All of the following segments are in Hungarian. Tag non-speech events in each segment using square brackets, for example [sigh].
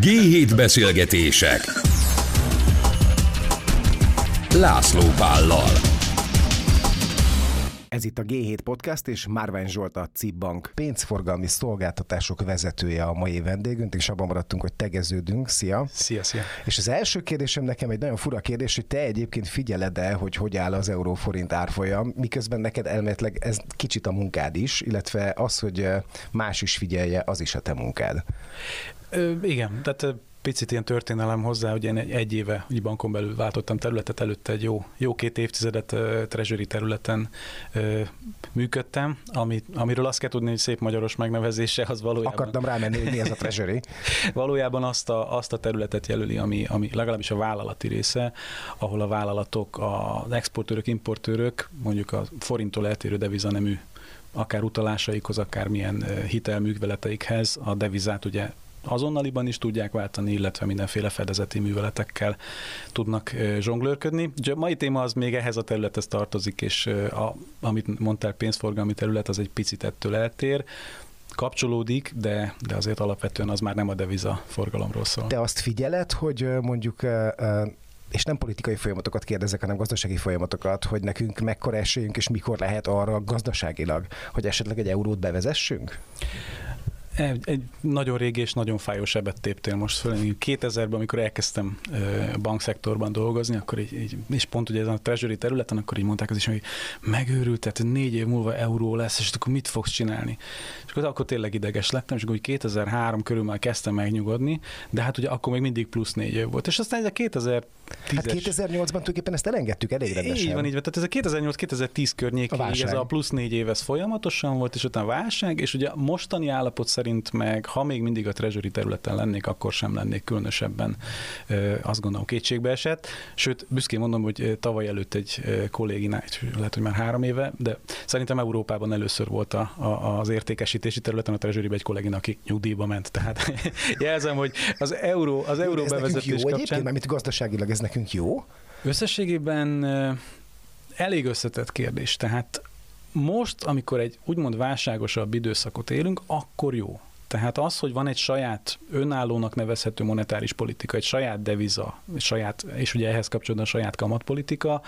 G7 beszélgetések László Pállal Ez itt a G7 Podcast, és Márvány Zsolt a CIP Bank pénzforgalmi szolgáltatások vezetője a mai vendégünk, és abban maradtunk, hogy tegeződünk. Szia! Szia, szia! És az első kérdésem nekem egy nagyon fura kérdés, hogy te egyébként figyeled el, hogy hogy áll az euróforint árfolyam, miközben neked elméletileg ez kicsit a munkád is, illetve az, hogy más is figyelje, az is a te munkád. Ö, igen, tehát picit ilyen történelem hozzá, hogy én egy, egy éve úgy bankon belül váltottam területet, előtte egy jó, jó két évtizedet uh, treasury területen uh, működtem, ami, amiről azt kell tudni, hogy szép magyaros megnevezése, az valójában... Akartam rámenni, hogy mi ez a treasury. [laughs] valójában azt a, azt a területet jelöli, ami, ami legalábbis a vállalati része, ahol a vállalatok, az exportőrök, importőrök, mondjuk a forinttól eltérő devizanemű akár utalásaikhoz, akár milyen hitelműveleteikhez a devizát ugye azonnaliban is tudják váltani, illetve mindenféle fedezeti műveletekkel tudnak zsonglőrködni. A mai téma az még ehhez a területhez tartozik, és a, amit mondtál, pénzforgalmi terület, az egy picit ettől eltér kapcsolódik, de, de azért alapvetően az már nem a deviza forgalomról szól. Te azt figyeled, hogy mondjuk és nem politikai folyamatokat kérdezek, hanem gazdasági folyamatokat, hogy nekünk mekkora esélyünk, és mikor lehet arra gazdaságilag, hogy esetleg egy eurót bevezessünk? Egy, egy nagyon régi és nagyon fájó sebet téptél most föl. 2000-ben, amikor elkezdtem bankszektorban dolgozni, akkor így, így, és pont ugye ezen a treasury területen, akkor így mondták az is, hogy megőrült, tehát négy év múlva euró lesz, és akkor mit fogsz csinálni? És akkor, akkor tényleg ideges lettem, és akkor 2003 körül már kezdtem megnyugodni, de hát ugye akkor még mindig plusz négy év volt. És aztán ez a 2000 Hát 2008-ban tulajdonképpen ezt elengedtük elég rendesen. Így van, így van. Tehát ez a 2008-2010 környékén, ez a plusz négy év, ez folyamatosan volt, és utána válság, és ugye mostani állapot szerint meg, ha még mindig a treasury területen lennék, akkor sem lennék különösebben, azt gondolom, kétségbe esett. Sőt, büszkén mondom, hogy tavaly előtt egy kolléginál, lehet, hogy már három éve, de szerintem Európában először volt a, a, az értékesítési területen a treasury egy kollégina, aki nyugdíjba ment. Tehát [laughs] jelzem, hogy az euró, az euró bevezetés jó kapcsán... Mert gazdaságilag ez nekünk jó? Összességében elég összetett kérdés. Tehát most, amikor egy úgymond válságosabb időszakot élünk, akkor jó. Tehát az, hogy van egy saját önállónak nevezhető monetáris politika, egy saját deviza, egy saját, és ugye ehhez kapcsolódóan saját kamatpolitika,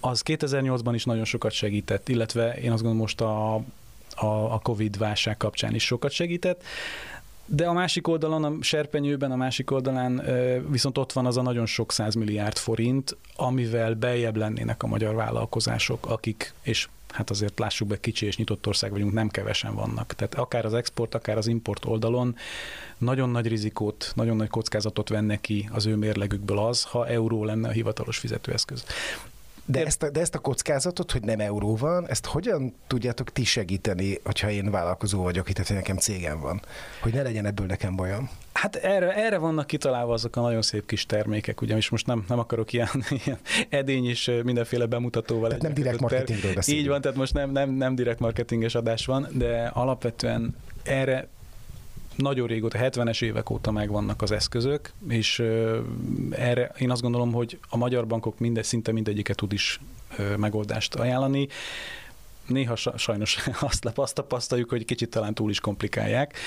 az 2008-ban is nagyon sokat segített, illetve én azt gondolom most a, a, a Covid válság kapcsán is sokat segített. De a másik oldalon, a serpenyőben, a másik oldalán viszont ott van az a nagyon sok százmilliárd forint, amivel beljebb lennének a magyar vállalkozások, akik, és hát azért lássuk be, kicsi és nyitott ország vagyunk, nem kevesen vannak. Tehát akár az export, akár az import oldalon nagyon nagy rizikót, nagyon nagy kockázatot venne ki az ő mérlegükből az, ha euró lenne a hivatalos fizetőeszköz. De ezt, a, de ezt a kockázatot, hogy nem euró van, ezt hogyan tudjátok ti segíteni, hogyha én vállalkozó vagyok, itt, hogy nekem cégem van? Hogy ne legyen ebből nekem bajom? Hát erre, erre vannak kitalálva azok a nagyon szép kis termékek, ugyanis most nem, nem akarok ilyen, [laughs] ilyen edény és mindenféle bemutatóval. Tehát nem direkt marketingről beszélünk. Így van, tehát most nem, nem, nem direkt marketinges adás van, de alapvetően erre nagyon régóta, 70-es évek óta megvannak az eszközök, és erre én azt gondolom, hogy a magyar bankok minden, szinte mindegyiket tud is megoldást ajánlani néha sajnos [laughs] azt, azt tapasztaljuk, hogy kicsit talán túl is komplikálják.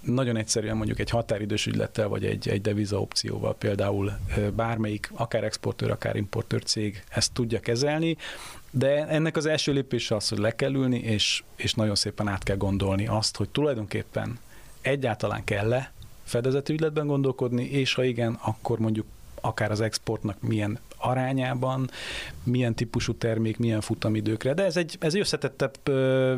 Nagyon egyszerűen mondjuk egy határidős ügylettel, vagy egy, egy deviza opcióval például bármelyik, akár exportőr, akár importőr cég ezt tudja kezelni, de ennek az első lépése az, hogy le kell ülni, és, és nagyon szépen át kell gondolni azt, hogy tulajdonképpen egyáltalán kell-e fedezeti ügyletben gondolkodni, és ha igen, akkor mondjuk akár az exportnak milyen arányában, milyen típusú termék, milyen futamidőkre. De ez egy, ez egy összetettebb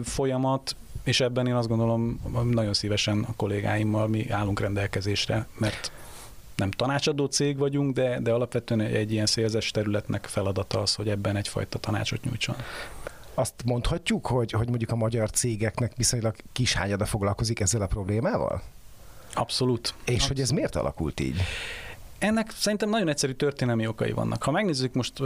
folyamat, és ebben én azt gondolom, nagyon szívesen a kollégáimmal mi állunk rendelkezésre, mert nem tanácsadó cég vagyunk, de, de alapvetően egy ilyen szélzes területnek feladata az, hogy ebben egyfajta tanácsot nyújtson. Azt mondhatjuk, hogy, hogy mondjuk a magyar cégeknek viszonylag kis hányada foglalkozik ezzel a problémával? Abszolút. És Abszolút. hogy ez miért alakult így? Ennek szerintem nagyon egyszerű történelmi okai vannak. Ha megnézzük most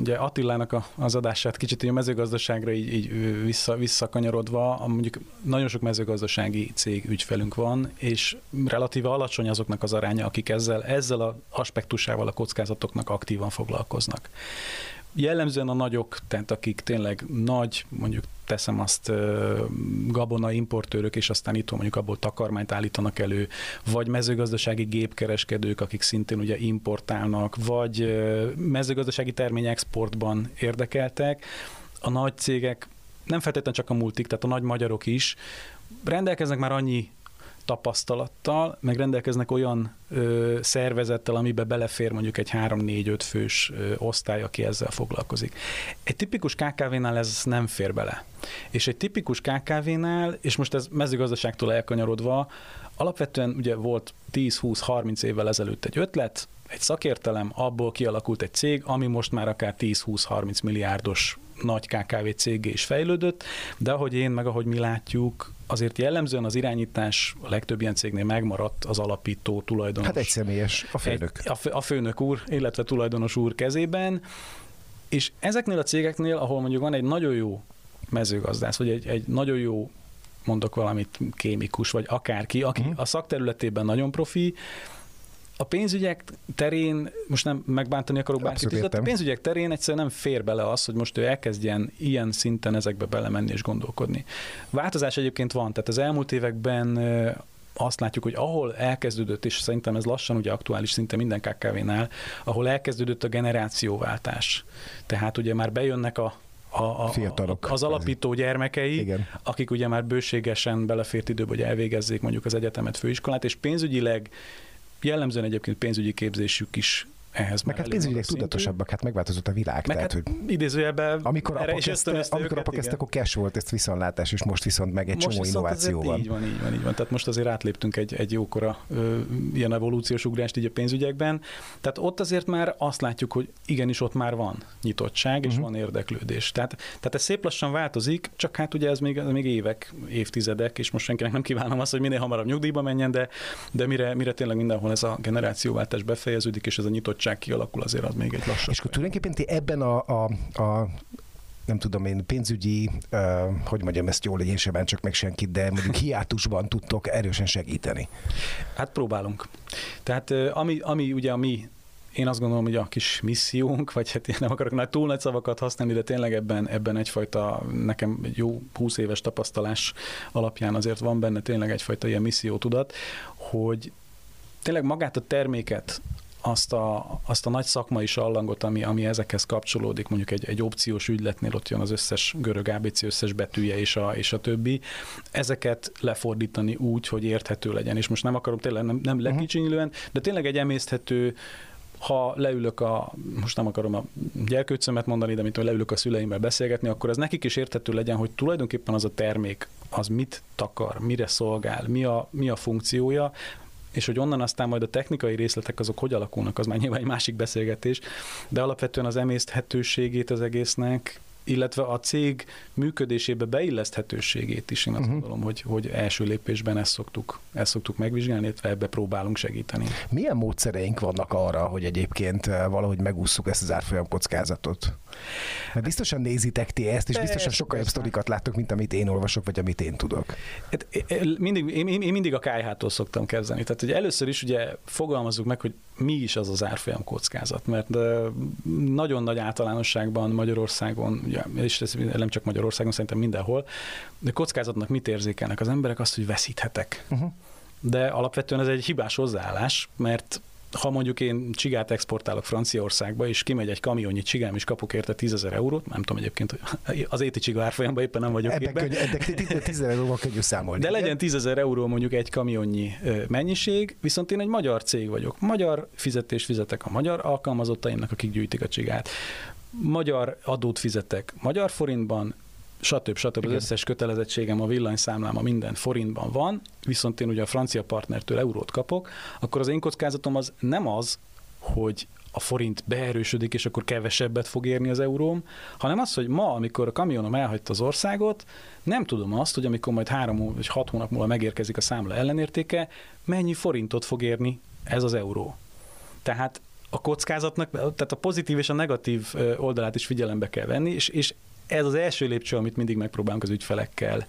ugye Attilának az adását, kicsit a mezőgazdaságra így, így vissza, visszakanyarodva, mondjuk nagyon sok mezőgazdasági cég ügyfelünk van, és relatíve alacsony azoknak az aránya, akik ezzel, ezzel a aspektusával a kockázatoknak aktívan foglalkoznak. Jellemzően a nagyok, tehát akik tényleg nagy, mondjuk teszem azt gabona importőrök, és aztán itt mondjuk abból takarmányt állítanak elő, vagy mezőgazdasági gépkereskedők, akik szintén ugye importálnak, vagy mezőgazdasági termény exportban érdekeltek. A nagy cégek, nem feltétlenül csak a multik, tehát a nagy magyarok is rendelkeznek már annyi tapasztalattal, meg rendelkeznek olyan ö, szervezettel, amiben belefér mondjuk egy 3-4-5 fős ö, osztály, aki ezzel foglalkozik. Egy tipikus KKV-nál ez nem fér bele. És egy tipikus KKV-nál, és most ez mezőgazdaságtól elkanyarodva, alapvetően ugye volt 10-20-30 évvel ezelőtt egy ötlet, egy szakértelem, abból kialakult egy cég, ami most már akár 10-20-30 milliárdos nagy KKV cégé is fejlődött, de ahogy én, meg ahogy mi látjuk, azért jellemzően az irányítás a legtöbb ilyen cégnél megmaradt az alapító tulajdonos. Hát egy személyes, a főnök. Egy, a, a főnök úr, illetve tulajdonos úr kezében, és ezeknél a cégeknél, ahol mondjuk van egy nagyon jó mezőgazdász, vagy egy, egy nagyon jó mondok valamit kémikus, vagy akárki, aki uh-huh. a szakterületében nagyon profi, a pénzügyek terén, most nem megbántani akarok bárkit, de a pénzügyek terén egyszerűen nem fér bele az, hogy most ő elkezdjen ilyen szinten ezekbe belemenni és gondolkodni. Változás egyébként van, tehát az elmúlt években azt látjuk, hogy ahol elkezdődött, és szerintem ez lassan ugye aktuális szinte minden KKV-nál, ahol elkezdődött a generációváltás. Tehát ugye már bejönnek a a, a, Fiatalok. az alapító gyermekei, Igen. akik ugye már bőségesen belefért időbe, hogy elvégezzék mondjuk az egyetemet, főiskolát, és pénzügyileg jellemzően egyébként pénzügyi képzésük is ehhez Meg hát pénzügyileg tudatosabbak, hát megváltozott a világ. Meg tehát, hát hogy idézőjelben amikor apa kezdte, amikor apa kezdte, akkor cash volt, ezt viszontlátás, és most viszont meg egy most csomó innováció van. Így van, így van, így van. Tehát most azért átléptünk egy, egy jókora ö, ilyen evolúciós ugrást így a pénzügyekben. Tehát ott azért már azt látjuk, hogy igenis ott már van nyitottság, és uh-huh. van érdeklődés. Tehát, tehát ez szép lassan változik, csak hát ugye ez még, ez még évek, évtizedek, és most senkinek nem kívánom azt, hogy minél hamarabb nyugdíjba menjen, de, de mire, mire tényleg mindenhol ez a generációváltás befejeződik, és ez a nyitottság bizottság kialakul, azért az még egy lassabb. És akkor tulajdonképpen ti ebben a, a, a nem tudom én, pénzügyi, uh, hogy mondjam ezt jól, én sem csak meg senkit, de mondjuk [laughs] hiátusban tudtok erősen segíteni. Hát próbálunk. Tehát ami, ami ugye a mi én azt gondolom, hogy a kis missziónk, vagy hát én nem akarok nagy, túl nagy szavakat használni, de tényleg ebben, ebben egyfajta, nekem jó 20 éves tapasztalás alapján azért van benne tényleg egyfajta ilyen missziótudat, hogy tényleg magát a terméket, azt a, azt a nagy szakmai sallangot, ami, ami ezekhez kapcsolódik, mondjuk egy, egy opciós ügyletnél ott jön az összes görög ABC összes betűje és a, és a többi, ezeket lefordítani úgy, hogy érthető legyen. És most nem akarom tényleg nem, nem mhm. lekicsinyülően, de tényleg egy emészthető, ha leülök a, most nem akarom a gyerkőcömet mondani, de mint leülök a szüleimmel beszélgetni, akkor ez nekik is érthető legyen, hogy tulajdonképpen az a termék, az mit takar, mire szolgál, mi a, mi a funkciója, és hogy onnan aztán majd a technikai részletek azok hogy alakulnak, az már nyilván egy másik beszélgetés, de alapvetően az emészthetőségét az egésznek illetve a cég működésébe beilleszthetőségét is én azt uh-huh. gondolom, hogy, hogy első lépésben ezt szoktuk, ezt szoktuk megvizsgálni, illetve ebbe próbálunk segíteni. Milyen módszereink vannak arra, hogy egyébként eh, valahogy megússzuk ezt az árfolyam kockázatot? Mert biztosan nézitek ti ezt, és biztosan sokkal jobb sztorikat láttok, mint amit én olvasok, vagy amit én tudok. Hát, mindig, én, én mindig a KH-tól szoktam kezdeni. Tehát, hogy először is ugye fogalmazzuk meg, hogy mi is az az árfolyam kockázat, mert nagyon nagy általánosságban Magyarországon, ugye, és ez nem csak Magyarországon, szerintem mindenhol, de kockázatnak mit érzékelnek az emberek? Azt, hogy veszíthetek. Uh-huh. De alapvetően ez egy hibás hozzáállás, mert ha mondjuk én csigát exportálok Franciaországba, és kimegy egy kamionnyi csigám, és kapok érte 10 ezer eurót, nem tudom egyébként, hogy [laughs] az éti csiga árfolyamban éppen nem vagyok ebben. Könny, ebben 10 ezer euróval könnyű számolni. De legyen 10 ezer euró mondjuk egy kamionnyi mennyiség, viszont én egy magyar cég vagyok. Magyar fizetés fizetek a magyar alkalmazottaimnak, akik gyűjtik a csigát. Magyar adót fizetek magyar forintban, stb. stb. Az összes kötelezettségem, a villanyszámlám, a minden forintban van, viszont én ugye a francia partnertől eurót kapok, akkor az én kockázatom az nem az, hogy a forint beerősödik, és akkor kevesebbet fog érni az euróm, hanem az, hogy ma, amikor a kamionom elhagyta az országot, nem tudom azt, hogy amikor majd három vagy hat hónap múlva megérkezik a számla ellenértéke, mennyi forintot fog érni ez az euró. Tehát a kockázatnak, tehát a pozitív és a negatív oldalát is figyelembe kell venni, és, és ez az első lépcső, amit mindig megpróbálunk az ügyfelekkel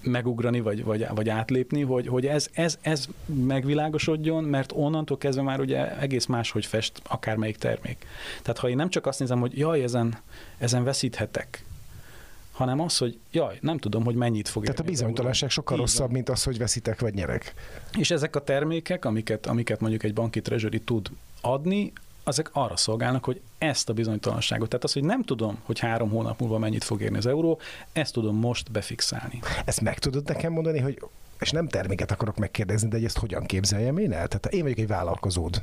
megugrani, vagy, vagy, vagy átlépni, hogy, hogy ez, ez, ez megvilágosodjon, mert onnantól kezdve már ugye egész máshogy fest akármelyik termék. Tehát ha én nem csak azt nézem, hogy jaj, ezen, ezen veszíthetek, hanem az, hogy jaj, nem tudom, hogy mennyit fog Tehát a bizonytalanság sokkal rosszabb, mint az, hogy veszítek vagy nyerek. És ezek a termékek, amiket, amiket mondjuk egy banki treasury tud adni, azok arra szolgálnak, hogy ezt a bizonytalanságot, tehát az, hogy nem tudom, hogy három hónap múlva mennyit fog érni az euró, ezt tudom most befixálni. Ezt meg tudod nekem mondani, hogy és nem terméket akarok megkérdezni, de hogy ezt hogyan képzeljem én el? Tehát én vagyok egy vállalkozód.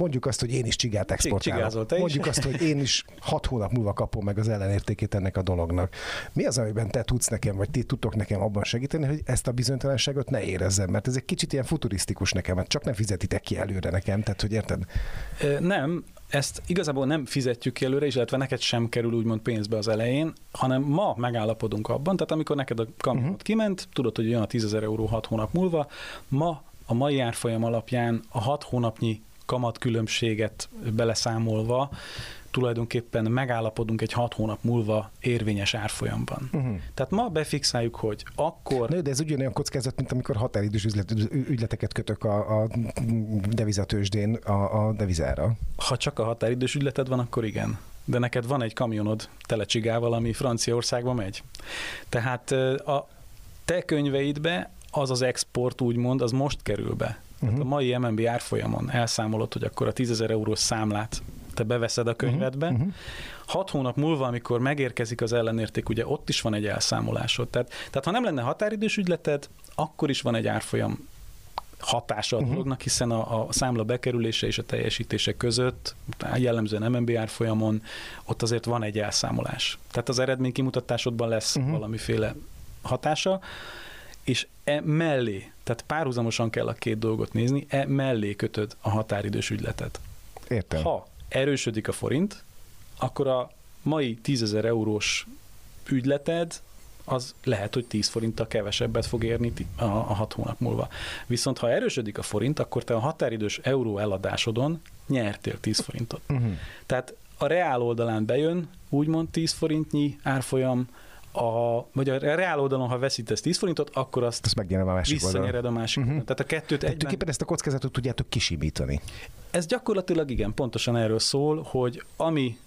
Mondjuk azt, hogy én is csigát exportálok. Mondjuk azt, hogy én is hat hónap múlva kapom meg az ellenértékét ennek a dolognak. Mi az, amiben te tudsz nekem, vagy ti tudtok nekem abban segíteni, hogy ezt a bizonytalanságot ne érezzem? Mert ez egy kicsit ilyen futurisztikus nekem, mert csak nem fizetitek ki előre nekem, tehát hogy érted? Nem, ezt igazából nem fizetjük ki előre, és illetve neked sem kerül úgymond pénzbe az elején, hanem ma megállapodunk abban, tehát amikor neked a kamionot uh-huh. kiment, tudod, hogy jön a 10 euró 6 hónap múlva, ma a mai árfolyam alapján a 6 hónapnyi kamat különbséget beleszámolva tulajdonképpen megállapodunk egy hat hónap múlva érvényes árfolyamban. Uh-huh. Tehát ma befixáljuk, hogy akkor... Na, de ez ugyanolyan kockázat, mint amikor határidős üzlet, ügyleteket kötök a, a devizatősdén a, a devizára. Ha csak a határidős ügyleted van, akkor igen. De neked van egy kamionod telecsigával, ami Franciaországba megy. Tehát a te könyveidbe az az export úgymond, az most kerül be. Uh-huh. Tehát a mai MNB árfolyamon elszámolod, hogy akkor a 10 eurós számlát te beveszed a könyvedbe. Uh-huh. Hat hónap múlva, amikor megérkezik az ellenérték, ugye ott is van egy elszámolásod. Tehát, tehát ha nem lenne határidős ügyleted, akkor is van egy árfolyam hatása a dolognak, hiszen a, a számla bekerülése és a teljesítése között, jellemzően MNB árfolyamon, ott azért van egy elszámolás. Tehát az eredmény kimutatásodban lesz uh-huh. valamiféle hatása és e mellé, tehát párhuzamosan kell a két dolgot nézni, e mellé kötöd a határidős ügyletet. Értem. Ha erősödik a forint, akkor a mai 10 eurós ügyleted az lehet, hogy 10 forinttal kevesebbet fog érni a, a 6 hónap múlva. Viszont ha erősödik a forint, akkor te a határidős euró eladásodon nyertél 10 forintot. Uh-huh. Tehát a reál oldalán bejön, úgymond 10 forintnyi árfolyam, a, vagy a reál oldalon, ha veszítesz 10 forintot, akkor azt, azt megnyered a másik visszanyered a másik uh-huh. Tehát a kettőt egyben... Tehát ezt a kockázatot tudjátok kisimítani. Ez gyakorlatilag igen, pontosan erről szól, hogy ami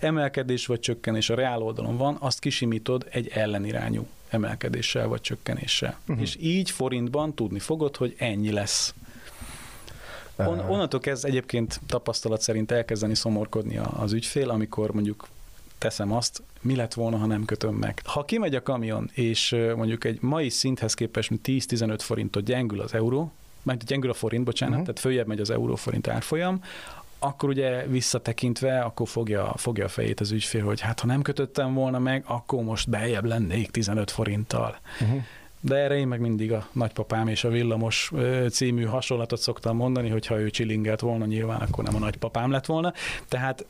emelkedés vagy csökkenés a reál oldalon van, azt kisimítod egy ellenirányú emelkedéssel vagy csökkenéssel. Uh-huh. És így forintban tudni fogod, hogy ennyi lesz. On, onnantól kezd egyébként tapasztalat szerint elkezdeni szomorkodni az ügyfél, amikor mondjuk teszem azt, mi lett volna, ha nem kötöm meg. Ha kimegy a kamion, és mondjuk egy mai szinthez képest 10-15 forintot gyengül az euró, mert gyengül a forint, bocsánat, uh-huh. tehát följebb megy az euró-forint árfolyam, akkor ugye visszatekintve, akkor fogja, fogja a fejét az ügyfél, hogy hát ha nem kötöttem volna meg, akkor most beljebb lennék 15 forinttal. Uh-huh. De erre én meg mindig a nagypapám és a villamos című hasonlatot szoktam mondani, hogy ha ő csilingelt volna, nyilván akkor nem a nagypapám lett volna. Tehát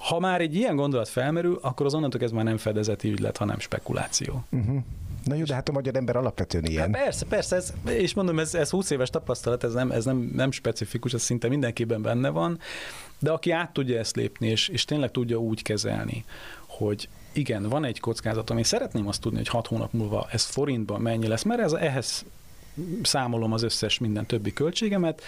ha már egy ilyen gondolat felmerül, akkor az onnantól ez már nem fedezeti ügylet, hanem spekuláció. Uh-huh. Na jó, de hát a magyar ember alapvetően ilyen. Hát persze, persze, ez, és mondom, ez, ez 20 éves tapasztalat, ez nem, ez nem, nem specifikus, ez szinte mindenkiben benne van, de aki át tudja ezt lépni, és, és tényleg tudja úgy kezelni, hogy igen, van egy kockázat, ami szeretném azt tudni, hogy hat hónap múlva ez forintban mennyi lesz, mert ez, ehhez számolom az összes minden többi költségemet,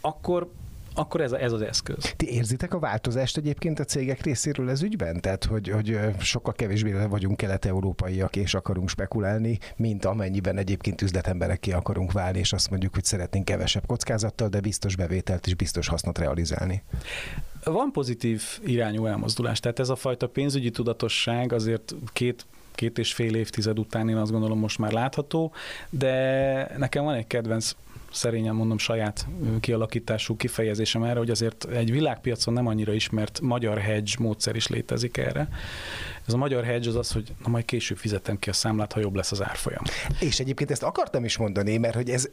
akkor akkor ez, a, ez az eszköz. Ti érzitek a változást egyébként a cégek részéről ez ügyben? Tehát, hogy, hogy sokkal kevésbé vagyunk kelet-európaiak és akarunk spekulálni, mint amennyiben egyébként üzletemberek ki akarunk válni, és azt mondjuk, hogy szeretnénk kevesebb kockázattal, de biztos bevételt és biztos hasznot realizálni. Van pozitív irányú elmozdulás, tehát ez a fajta pénzügyi tudatosság azért két két és fél évtized után én azt gondolom most már látható, de nekem van egy kedvenc szerényen mondom saját kialakítású kifejezésem erre, hogy azért egy világpiacon nem annyira ismert magyar hedge módszer is létezik erre. Ez a magyar hedge az az, hogy na majd később fizetem ki a számlát, ha jobb lesz az árfolyam. És egyébként ezt akartam is mondani, mert hogy ez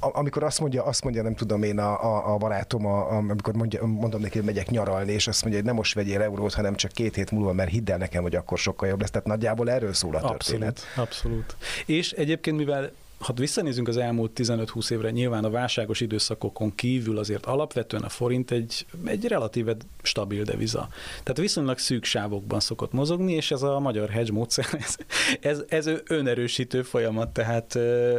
amikor azt mondja, azt mondja, nem tudom én, a, a, a barátom, a, a, amikor mondja, mondom neki, hogy megyek nyaralni, és azt mondja, hogy nem most vegyél eurót, hanem csak két hét múlva, mert hidd el nekem, hogy akkor sokkal jobb lesz. Tehát nagyjából erről szól a történet. Abszolút, abszolút. És egyébként, mivel ha visszanézünk az elmúlt 15-20 évre, nyilván a válságos időszakokon kívül azért alapvetően a forint egy, egy relatíve stabil deviza. Tehát viszonylag szűk sávokban szokott mozogni, és ez a magyar hedge módszer, [laughs] ez, ez, ez önerősítő folyamat, tehát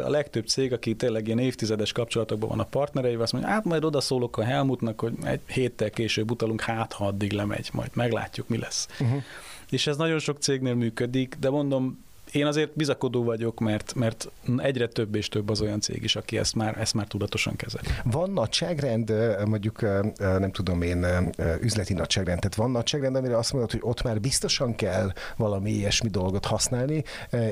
a legtöbb cég, aki tényleg ilyen évtizedes kapcsolatokban van a partnereivel, azt mondja, hát majd odaszólok a Helmutnak, hogy egy héttel később utalunk, hát ha addig lemegy, majd meglátjuk, mi lesz. Uh-huh. És ez nagyon sok cégnél működik, de mondom, én azért bizakodó vagyok, mert, mert egyre több és több az olyan cég is, aki ezt már, ezt már tudatosan kezel. Van nagyságrend, mondjuk nem tudom én, üzleti nagyságrend, tehát van nagyságrend, amire azt mondod, hogy ott már biztosan kell valami ilyesmi dolgot használni,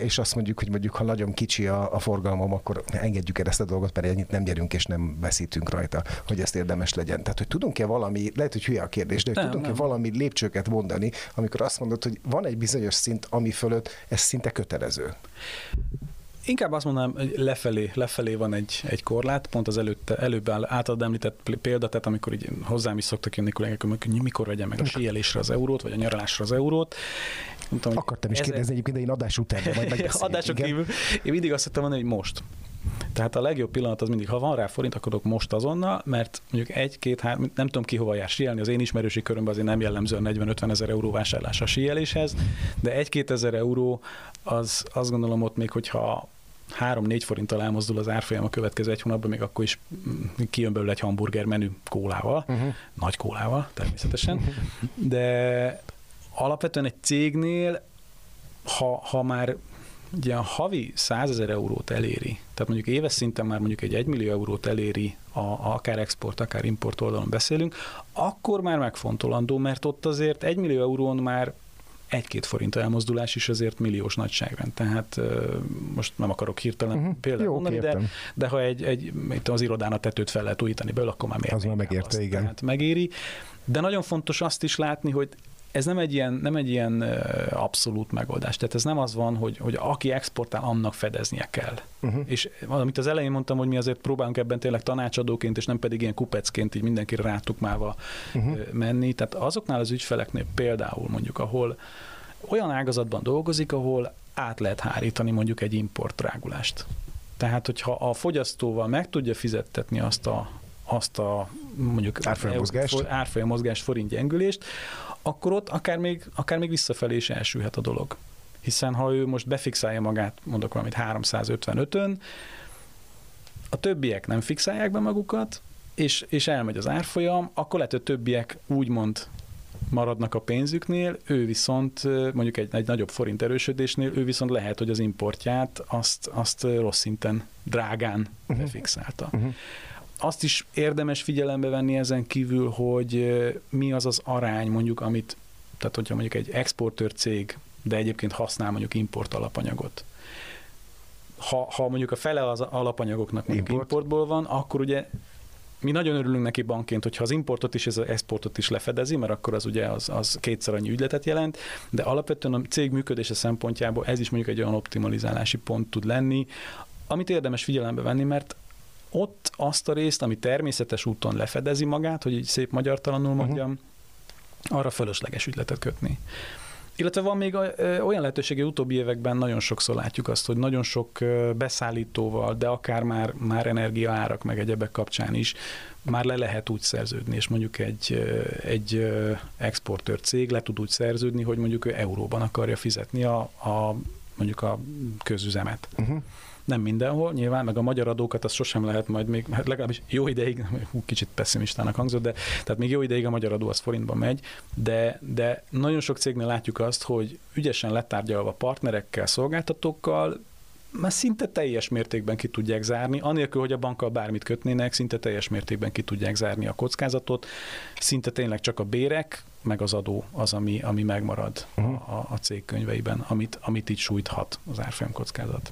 és azt mondjuk, hogy mondjuk ha nagyon kicsi a, a forgalmam, akkor engedjük el ezt a dolgot, mert ennyit nem gyerünk és nem veszítünk rajta, hogy ezt érdemes legyen. Tehát, hogy tudunk-e valami, lehet, hogy hülye a kérdés, de hogy tudunk-e valami lépcsőket mondani, amikor azt mondod, hogy van egy bizonyos szint, ami fölött ez szinte kötelező kötelező? Inkább azt mondanám, hogy lefelé, lefelé van egy, egy korlát, pont az előtte, előbb általad említett példa, tehát amikor így hozzám is szoktak jönni kollégák, hogy mikor vegyem meg a síelésre az eurót, vagy a nyaralásra az eurót. Nem tudom, Akartam is kérdezni egyébként, de én adás után majd Adások kívül. Én mindig azt hittem mondani, hogy most. Tehát a legjobb pillanat az mindig, ha van rá forint, akkor most azonnal, mert mondjuk egy, két, három, nem tudom ki hova jár síelni, az én ismerősi körömben azért nem jellemző a 40-50 ezer euró vásárlás a síeléshez, de egy-két ezer euró az azt gondolom ott még, hogyha 3-4 forinttal elmozdul az árfolyam a következő egy hónapban, még akkor is mm, kijön belőle egy hamburger menü kólával, uh-huh. nagy kólával természetesen, de alapvetően egy cégnél, ha, ha már ugye a havi 100 ezer eurót eléri, tehát mondjuk éves szinten már mondjuk egy 1 millió eurót eléri, a, a, akár export, akár import oldalon beszélünk, akkor már megfontolandó, mert ott azért 1 millió eurón már egy-két forint elmozdulás is azért milliós nagyságrend. Tehát most nem akarok hirtelen uh-huh. példát Jó, mondani, de, de ha egy, egy az irodán a tetőt fel lehet újítani belőle, akkor már miért Az már megérte, azt, igen. Tehát megéri. De nagyon fontos azt is látni, hogy ez nem egy ilyen, nem egy ilyen abszolút megoldás. Tehát ez nem az van, hogy, hogy aki exportál, annak fedeznie kell. Uh-huh. És amit az elején mondtam, hogy mi azért próbálunk ebben tényleg tanácsadóként, és nem pedig ilyen kupecként így mindenkire rátukmálva uh-huh. menni. Tehát azoknál az ügyfeleknél például mondjuk, ahol olyan ágazatban dolgozik, ahol át lehet hárítani mondjuk egy importrágulást. Tehát, hogyha a fogyasztóval meg tudja fizettetni azt a, azt a mondjuk árfolyam mozgás forint gyengülést, akkor ott akár még, akár még visszafelé is elsülhet a dolog. Hiszen ha ő most befixálja magát, mondok valamit 355-ön, a többiek nem fixálják be magukat, és, és elmegy az árfolyam, akkor lehet, hogy a többiek úgymond maradnak a pénzüknél, ő viszont mondjuk egy, egy nagyobb forint erősödésnél, ő viszont lehet, hogy az importját azt, azt rossz szinten drágán uh-huh. befixálta. Uh-huh azt is érdemes figyelembe venni ezen kívül, hogy mi az az arány mondjuk, amit, tehát hogyha mondjuk egy exportőr cég, de egyébként használ mondjuk import alapanyagot, ha, ha mondjuk a fele az alapanyagoknak mondjuk Import. importból van, akkor ugye mi nagyon örülünk neki bankként, hogyha az importot is, ez az exportot is lefedezi, mert akkor az ugye az, az kétszer annyi ügyletet jelent, de alapvetően a cég működése szempontjából ez is mondjuk egy olyan optimalizálási pont tud lenni, amit érdemes figyelembe venni, mert ott azt a részt, ami természetes úton lefedezi magát, hogy így szép magyartalanul mondjam, uh-huh. arra fölösleges ügyletet kötni. Illetve van még olyan lehetőség, hogy utóbbi években nagyon sokszor látjuk azt, hogy nagyon sok beszállítóval, de akár már, már energiaárak meg egyebek kapcsán is már le lehet úgy szerződni, és mondjuk egy, egy exportőr cég le tud úgy szerződni, hogy mondjuk ő euróban akarja fizetni a, a mondjuk a közüzemet. Uh-huh nem mindenhol, nyilván, meg a magyar adókat az sosem lehet majd még, hát legalábbis jó ideig, [laughs] hú, kicsit pessimistának hangzott, de tehát még jó ideig a magyar adó az forintban megy, de, de nagyon sok cégnél látjuk azt, hogy ügyesen letárgyalva partnerekkel, szolgáltatókkal, már szinte teljes mértékben ki tudják zárni, anélkül, hogy a bankkal bármit kötnének, szinte teljes mértékben ki tudják zárni a kockázatot, szinte tényleg csak a bérek, meg az adó az, ami, ami megmarad uh-huh. a, a cég könyveiben, amit, amit így sújthat az árfolyam kockázat.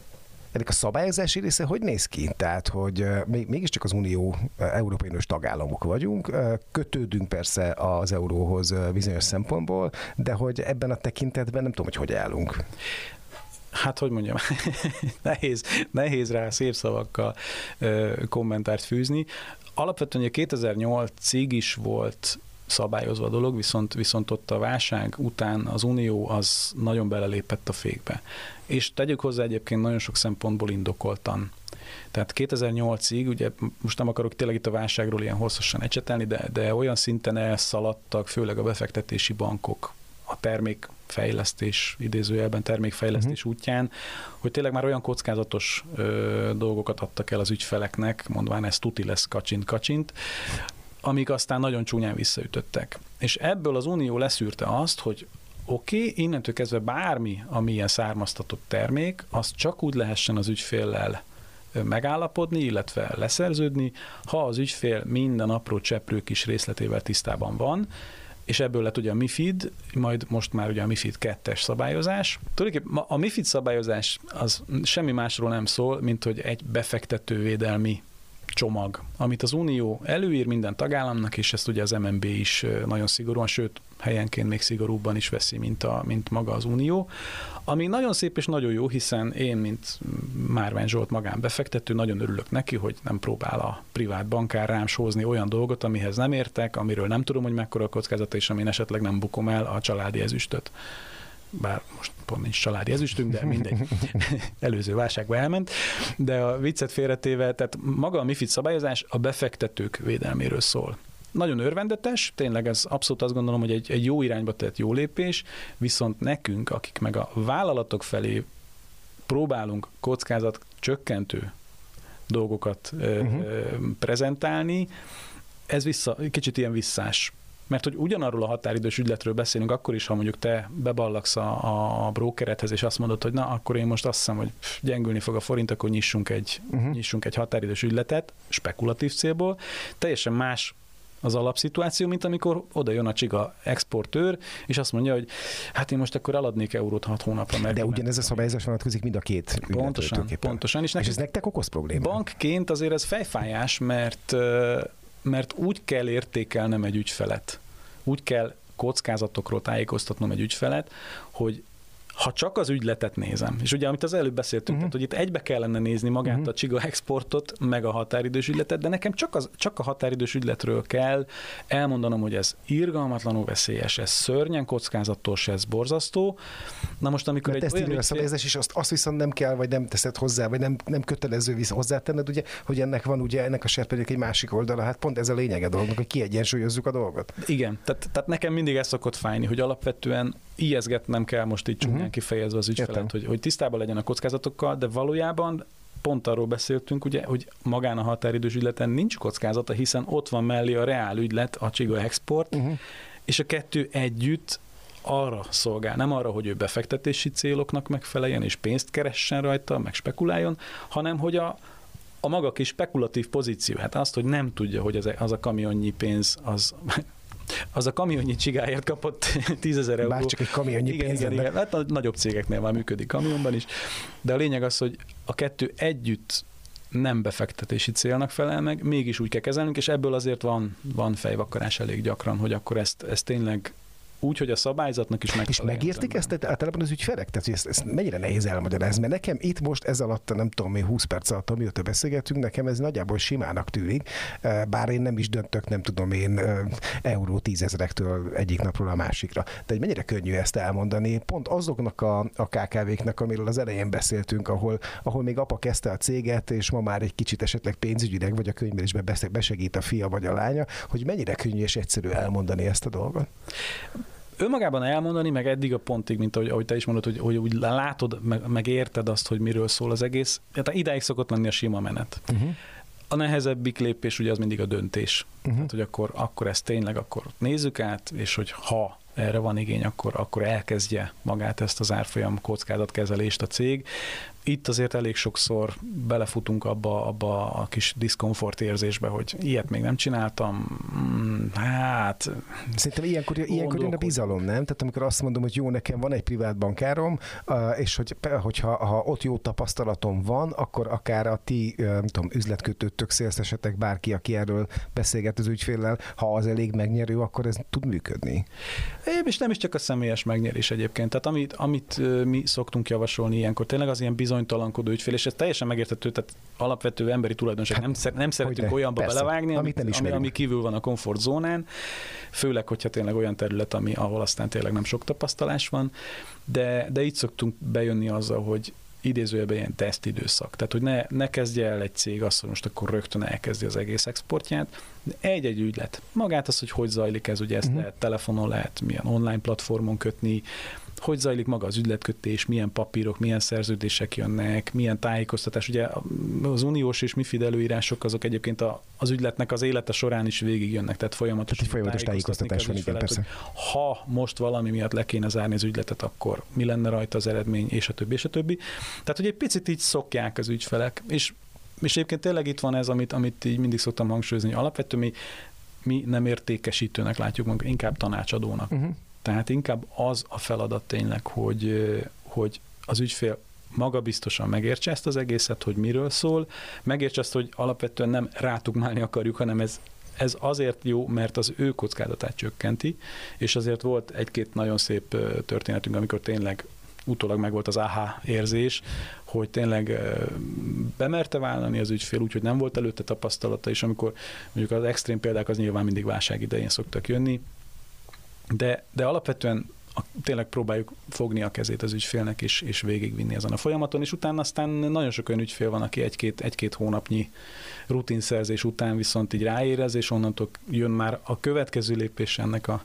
Ennek a szabályozási része hogy néz ki? Tehát, hogy mégiscsak az Unió Európai Uniós tagállamok vagyunk, kötődünk persze az euróhoz bizonyos szempontból, de hogy ebben a tekintetben nem tudom, hogy hogy állunk. Hát, hogy mondjam, [laughs] nehéz, nehéz rá szép szavakkal kommentárt fűzni. Alapvetően a 2008-ig is volt szabályozva a dolog, viszont, viszont ott a válság után az Unió az nagyon belelépett a fékbe és tegyük hozzá egyébként nagyon sok szempontból indokoltan. Tehát 2008-ig, ugye most nem akarok tényleg itt a válságról ilyen hosszasan ecsetelni, de, de olyan szinten elszaladtak, főleg a befektetési bankok a termékfejlesztés, idézőjelben termékfejlesztés uh-huh. útján, hogy tényleg már olyan kockázatos ö, dolgokat adtak el az ügyfeleknek, mondván ez tuti lesz kacsint-kacsint, amik aztán nagyon csúnyán visszaütöttek. És ebből az Unió leszűrte azt, hogy oké, okay, innentől kezdve bármi, ami ilyen származtatott termék, az csak úgy lehessen az ügyféllel megállapodni, illetve leszerződni, ha az ügyfél minden apró cseprő kis részletével tisztában van, és ebből lett ugye a MIFID, majd most már ugye a MIFID 2-es szabályozás. Tulajdonképpen a MIFID szabályozás az semmi másról nem szól, mint hogy egy befektetővédelmi csomag, amit az Unió előír minden tagállamnak, és ezt ugye az MNB is nagyon szigorúan, sőt, helyenként még szigorúbban is veszi, mint, a, mint maga az Unió, ami nagyon szép és nagyon jó, hiszen én, mint Márvány Zsolt magánbefektető, nagyon örülök neki, hogy nem próbál a privát bankár rám sózni olyan dolgot, amihez nem értek, amiről nem tudom, hogy mekkora a kockázata, és amin esetleg nem bukom el a családi ezüstöt bár most pont nincs családi ezüstünk, de mindegy, [laughs] előző válságba elment, de a viccet félretéve, tehát maga a MIFID szabályozás a befektetők védelméről szól. Nagyon örvendetes, tényleg ez abszolút azt gondolom, hogy egy, egy jó irányba tett jó lépés, viszont nekünk, akik meg a vállalatok felé próbálunk kockázat csökkentő dolgokat uh-huh. prezentálni, ez vissza, kicsit ilyen visszás mert hogy ugyanarról a határidős ügyletről beszélünk, akkor is, ha mondjuk te beballagsz a, a brokeredhez, és azt mondod, hogy na, akkor én most azt hiszem, hogy gyengülni fog a forint, akkor nyissunk egy, uh-huh. nyissunk egy határidős ügyletet, spekulatív célból. Teljesen más az alapszituáció, mint amikor oda jön a csiga exportőr, és azt mondja, hogy hát én most akkor eladnék eurót hat hónapra. Mert De ugyanez a szabályozás vonatkozik mind a két Pontosan, pontosan. És, és ez nektek okoz problémát? Bankként azért ez fejfájás, mert mert úgy kell értékelnem egy ügyfelet, úgy kell kockázatokról tájékoztatnom egy ügyfelet, hogy ha csak az ügyletet nézem, és ugye amit az előbb beszéltünk, uh-huh. tehát, hogy itt egybe kellene nézni magát uh-huh. a Csiga exportot, meg a határidős ügyletet, de nekem csak, az, csak a határidős ügyletről kell elmondanom, hogy ez irgalmatlanul veszélyes, ez szörnyen kockázatos, ez borzasztó. Na most, amikor Mert egy ezt olyan a szabályozás, és azt, azt viszont nem kell, vagy nem teszed hozzá, vagy nem, nem kötelező vissza hozzátenned, ugye, hogy ennek van ugye ennek a serpenyők egy másik oldala, hát pont ez a lényege a dolognak, hogy kiegyensúlyozzuk a dolgot. Igen, tehát, tehát nekem mindig ez szokott fájni, hogy alapvetően ijeszgetnem kell most így csúnyán uh-huh. kifejezve az ügyfelet, hogy, hogy tisztában legyen a kockázatokkal, de valójában pont arról beszéltünk, ugye, hogy magán a határidős ügyleten nincs kockázata, hiszen ott van mellé a reál ügylet, a Csiga Export, uh-huh. és a kettő együtt arra szolgál, nem arra, hogy ő befektetési céloknak megfeleljen, és pénzt keressen rajta, meg spekuláljon, hanem hogy a, a maga kis spekulatív pozíció, hát azt, hogy nem tudja, hogy az, az a kamionnyi pénz az [laughs] az a kamionnyi csigáért kapott [laughs] 10 ezer euró. Bár csak egy kamionnyi igen, igen, igen, hát a nagyobb cégeknél már működik kamionban is, de a lényeg az, hogy a kettő együtt nem befektetési célnak felel meg, mégis úgy kell kezelnünk, és ebből azért van, van fejvakkarás elég gyakran, hogy akkor ezt, ezt tényleg úgy, hogy a szabályzatnak is meg. És megértik ezt általában az ügyfelek? Tehát, hogy ezt, ezt mennyire nehéz elmagyarázni? Mert nekem itt most ez alatt, nem tudom, mi 20 perc alatt, amióta beszélgetünk, nekem ez nagyjából simának tűnik, bár én nem is döntök, nem tudom én, euró tízezerektől egyik napról a másikra. De hogy mennyire könnyű ezt elmondani, pont azoknak a, a KKV-knek, amiről az elején beszéltünk, ahol, ahol még apa kezdte a céget, és ma már egy kicsit esetleg pénzügyileg, vagy a könyvelésben besegít a fia vagy a lánya, hogy mennyire könnyű és egyszerű elmondani ezt a dolgot önmagában elmondani, meg eddig a pontig, mint ahogy, ahogy te is mondod, hogy, hogy úgy látod, meg, meg érted azt, hogy miről szól az egész. Tehát idáig szokott lenni a sima menet. Uh-huh. A nehezebbik lépés ugye az mindig a döntés. Uh-huh. Tehát, hogy akkor, akkor ezt tényleg akkor nézzük át, és hogy ha erre van igény, akkor, akkor elkezdje magát ezt az árfolyam kockázatkezelést a cég. Itt azért elég sokszor belefutunk abba, abba a kis diszkomfort érzésbe, hogy ilyet még nem csináltam, hát... Szerintem ilyenkor, ilyenkor jön a bizalom, nem? Tehát amikor azt mondom, hogy jó, nekem van egy privát bankárom, és hogy, hogyha ha ott jó tapasztalatom van, akkor akár a ti, nem tudom, üzletkötőtök, szélszesetek, bárki, aki erről beszélget az ügyféllel, ha az elég megnyerő, akkor ez tud működni. És nem is csak a személyes megnyerés egyébként. Tehát amit, amit mi szoktunk javasolni ilyenkor, tényleg az ilyen bizonytalankodó ügyfél, és ez teljesen megérthető, tehát alapvető emberi tulajdonság. Hát, nem, szer, nem szeretünk olyanba persze, belevágni, amit, amit nem ami, ami kívül van a komfortzónán, főleg, hogyha tényleg olyan terület, ami, ahol aztán tényleg nem sok tapasztalás van, de, de így szoktunk bejönni azzal, hogy idézőjelben ilyen tesztidőszak. Tehát, hogy ne, ne kezdje el egy cég azt, hogy most akkor rögtön elkezdi az egész exportját. Egy-egy ügylet. Magát az, hogy hogy zajlik ez, ugye ezt uh-huh. lehet telefonon, lehet milyen online platformon kötni, hogy zajlik maga az ügyletkötés, milyen papírok, milyen szerződések jönnek, milyen tájékoztatás. Ugye az uniós és MIFID előírások azok egyébként a, az ügyletnek az élete során is végig jönnek, tehát folyamatosan tehát folyamatos tájékoztatás van, igen, persze. Ha most valami miatt le kéne zárni az ügyletet, akkor mi lenne rajta az eredmény, és a többi, és a többi. Tehát, hogy egy picit így szokják az ügyfelek, és és egyébként tényleg itt van ez, amit, amit így mindig szoktam hangsúlyozni, hogy alapvetően mi, mi nem értékesítőnek látjuk magunkat, inkább tanácsadónak. Uh-huh. Tehát inkább az a feladat tényleg, hogy, hogy az ügyfél maga biztosan megértse ezt az egészet, hogy miről szól, megértse azt, hogy alapvetően nem rátukmálni akarjuk, hanem ez, ez azért jó, mert az ő kockázatát csökkenti, és azért volt egy-két nagyon szép történetünk, amikor tényleg utólag meg volt az AHA érzés, hogy tényleg bemerte vállalni az ügyfél, úgyhogy nem volt előtte tapasztalata, és amikor mondjuk az extrém példák az nyilván mindig válság idején szoktak jönni, de, de alapvetően a, tényleg próbáljuk fogni a kezét az ügyfélnek, és, és végigvinni ezen a folyamaton, és utána aztán nagyon sok olyan ügyfél van, aki egy-két, egy-két hónapnyi rutinszerzés után viszont így ráérez, és onnantól jön már a következő lépés ennek a,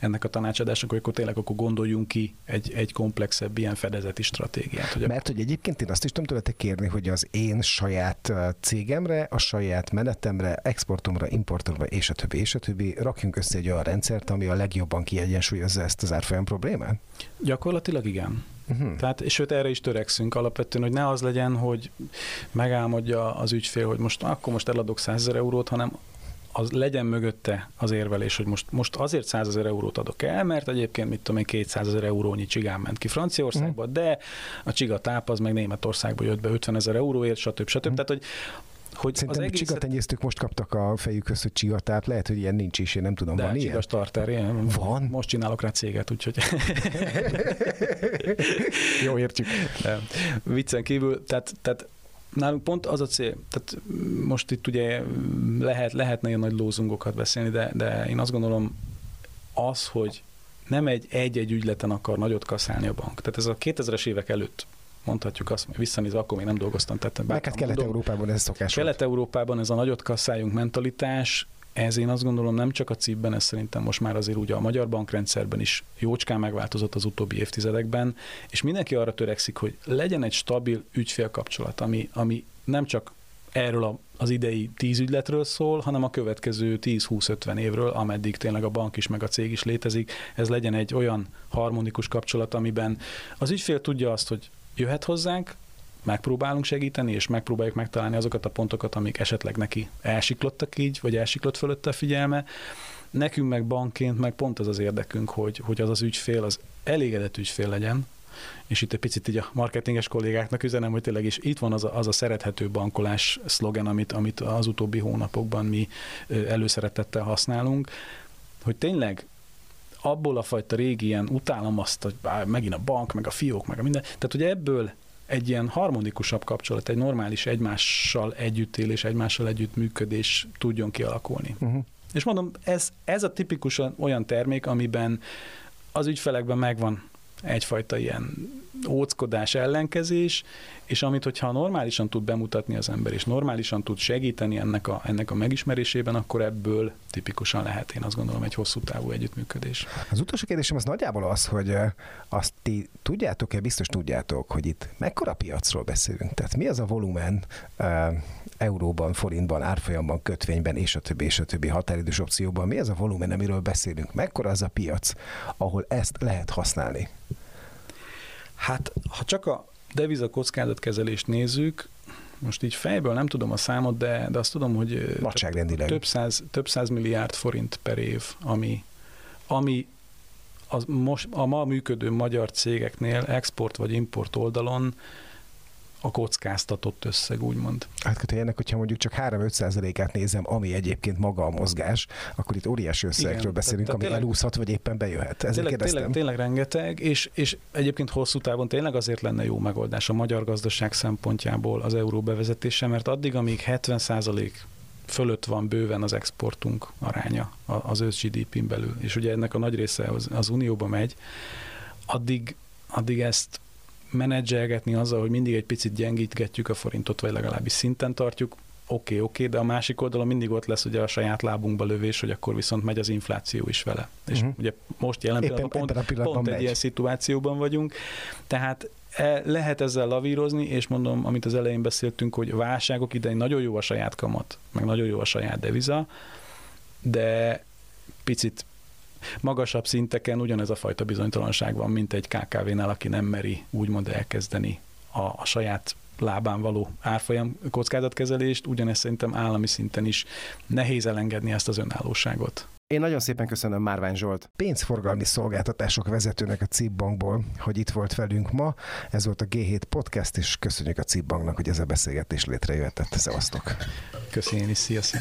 ennek a tanácsadásnak, hogy akkor tényleg akkor gondoljunk ki egy, egy komplexebb ilyen fedezeti stratégiát. Hogy Mert hogy egyébként én azt is tudom tőletek kérni, hogy az én saját cégemre, a saját menetemre, exportomra, importomra, és a többi, és a többi rakjunk össze egy olyan rendszert, ami a legjobban kiegyensúlyozza ezt az árfolyam problémát? Gyakorlatilag igen. Uh-huh. Tehát, és sőt, erre is törekszünk alapvetően, hogy ne az legyen, hogy megálmodja az ügyfél, hogy most akkor most eladok 100 ezer eurót, hanem az legyen mögötte az érvelés, hogy most, most azért 100 ezer eurót adok el, mert egyébként, mit tudom én, 200 ezer eurónyi csigán ment ki Franciaországba, mm. de a csiga táp az meg Németországba jött be 50 ezer euróért, stb. stb. Mm. Tehát, hogy hogy Szerintem az egészet... csigatenyésztők most kaptak a fejükhöz, hogy csigatáp, lehet, hogy ilyen nincs is, én nem tudom, De van ilyen? starter, ilyen. Van? Most csinálok rá céget, úgyhogy... [laughs] Jó, értjük. De, viccen kívül, tehát, tehát nálunk pont az a cél, tehát most itt ugye lehet, lehetne ilyen nagy lózungokat beszélni, de, de én azt gondolom, az, hogy nem egy egy-egy ügyleten akar nagyot kaszálni a bank. Tehát ez a 2000-es évek előtt mondhatjuk azt, hogy visszanéz, akkor még nem dolgoztam. Tehát hát Kelet-Európában ez szokás Kelet-Európában ez a nagyot kasszáljunk mentalitás, ez én azt gondolom nem csak a CIP-ben, ez szerintem most már azért ugye a magyar bankrendszerben is jócskán megváltozott az utóbbi évtizedekben, és mindenki arra törekszik, hogy legyen egy stabil ügyfélkapcsolat, ami, ami nem csak erről a, az idei tíz ügyletről szól, hanem a következő 10-20-50 évről, ameddig tényleg a bank is, meg a cég is létezik, ez legyen egy olyan harmonikus kapcsolat, amiben az ügyfél tudja azt, hogy jöhet hozzánk, megpróbálunk segíteni, és megpróbáljuk megtalálni azokat a pontokat, amik esetleg neki elsiklottak így, vagy elsiklott fölötte a figyelme. Nekünk meg bankként meg pont az az érdekünk, hogy, hogy az az ügyfél, az elégedett ügyfél legyen, és itt egy picit így a marketinges kollégáknak üzenem, hogy tényleg is itt van az a, az a szerethető bankolás szlogen, amit, amit az utóbbi hónapokban mi előszeretettel használunk, hogy tényleg abból a fajta régi ilyen utálom azt, hogy megint a bank, meg a fiók, meg a minden. Tehát, hogy ebből egy ilyen harmonikusabb kapcsolat, egy normális egymással együttélés, egymással együttműködés tudjon kialakulni. Uh-huh. És mondom, ez, ez a tipikusan olyan termék, amiben az ügyfelekben megvan egyfajta ilyen óckodás, ellenkezés, és amit, hogyha normálisan tud bemutatni az ember, és normálisan tud segíteni ennek a, ennek a megismerésében, akkor ebből tipikusan lehet, én azt gondolom, egy hosszú távú együttműködés. Az utolsó kérdésem az nagyjából az, hogy azt ti tudjátok-e, biztos tudjátok, hogy itt mekkora piacról beszélünk? Tehát mi az a volumen euróban, forintban, árfolyamban, kötvényben, és a többi, és a többi határidős opcióban? Mi az a volumen, amiről beszélünk? Mekkora az a piac, ahol ezt lehet használni? Hát, ha csak a deviza kockázatkezelést nézzük, most így fejből nem tudom a számot, de, de azt tudom, hogy több száz, több száz milliárd forint per év, ami, ami az most, a ma működő magyar cégeknél export vagy import oldalon a kockáztatott összeg, úgymond. Hát ennek, hogyha mondjuk csak 3-5 százalékát nézem, ami egyébként maga a mozgás, akkor itt óriási összegekről Igen, beszélünk, tehát, ami tényleg, elúszhat, vagy éppen bejöhet. Ezért tényleg, tényleg, tényleg rengeteg, és, és egyébként hosszú távon tényleg azért lenne jó megoldás a magyar gazdaság szempontjából az euró bevezetése, mert addig, amíg 70 százalék fölött van bőven az exportunk aránya az ősz GDP-n belül, és ugye ennek a nagy része az, az Unióba megy, addig, addig ezt menedzselgetni azzal, hogy mindig egy picit gyengítgetjük a forintot, vagy legalábbis szinten tartjuk, oké, okay, oké, okay, de a másik oldalon mindig ott lesz ugye a saját lábunkba lövés, hogy akkor viszont megy az infláció is vele. És uh-huh. ugye most jelen pillanatban pont, a pillanatban pont egy ilyen szituációban vagyunk, tehát e, lehet ezzel lavírozni, és mondom, amit az elején beszéltünk, hogy válságok idején nagyon jó a saját kamat, meg nagyon jó a saját deviza, de picit magasabb szinteken ugyanez a fajta bizonytalanság van, mint egy KKV-nál, aki nem meri úgymond elkezdeni a, a saját lábán való árfolyam kockázatkezelést, ugyanezt szerintem állami szinten is nehéz elengedni ezt az önállóságot. Én nagyon szépen köszönöm Márvány Zsolt, pénzforgalmi szolgáltatások vezetőnek a CIP Bankból, hogy itt volt velünk ma. Ez volt a G7 Podcast, és köszönjük a CIP Banknak, hogy ez a beszélgetés létrejöhetett. Szevasztok! Köszönjük, szia, szia!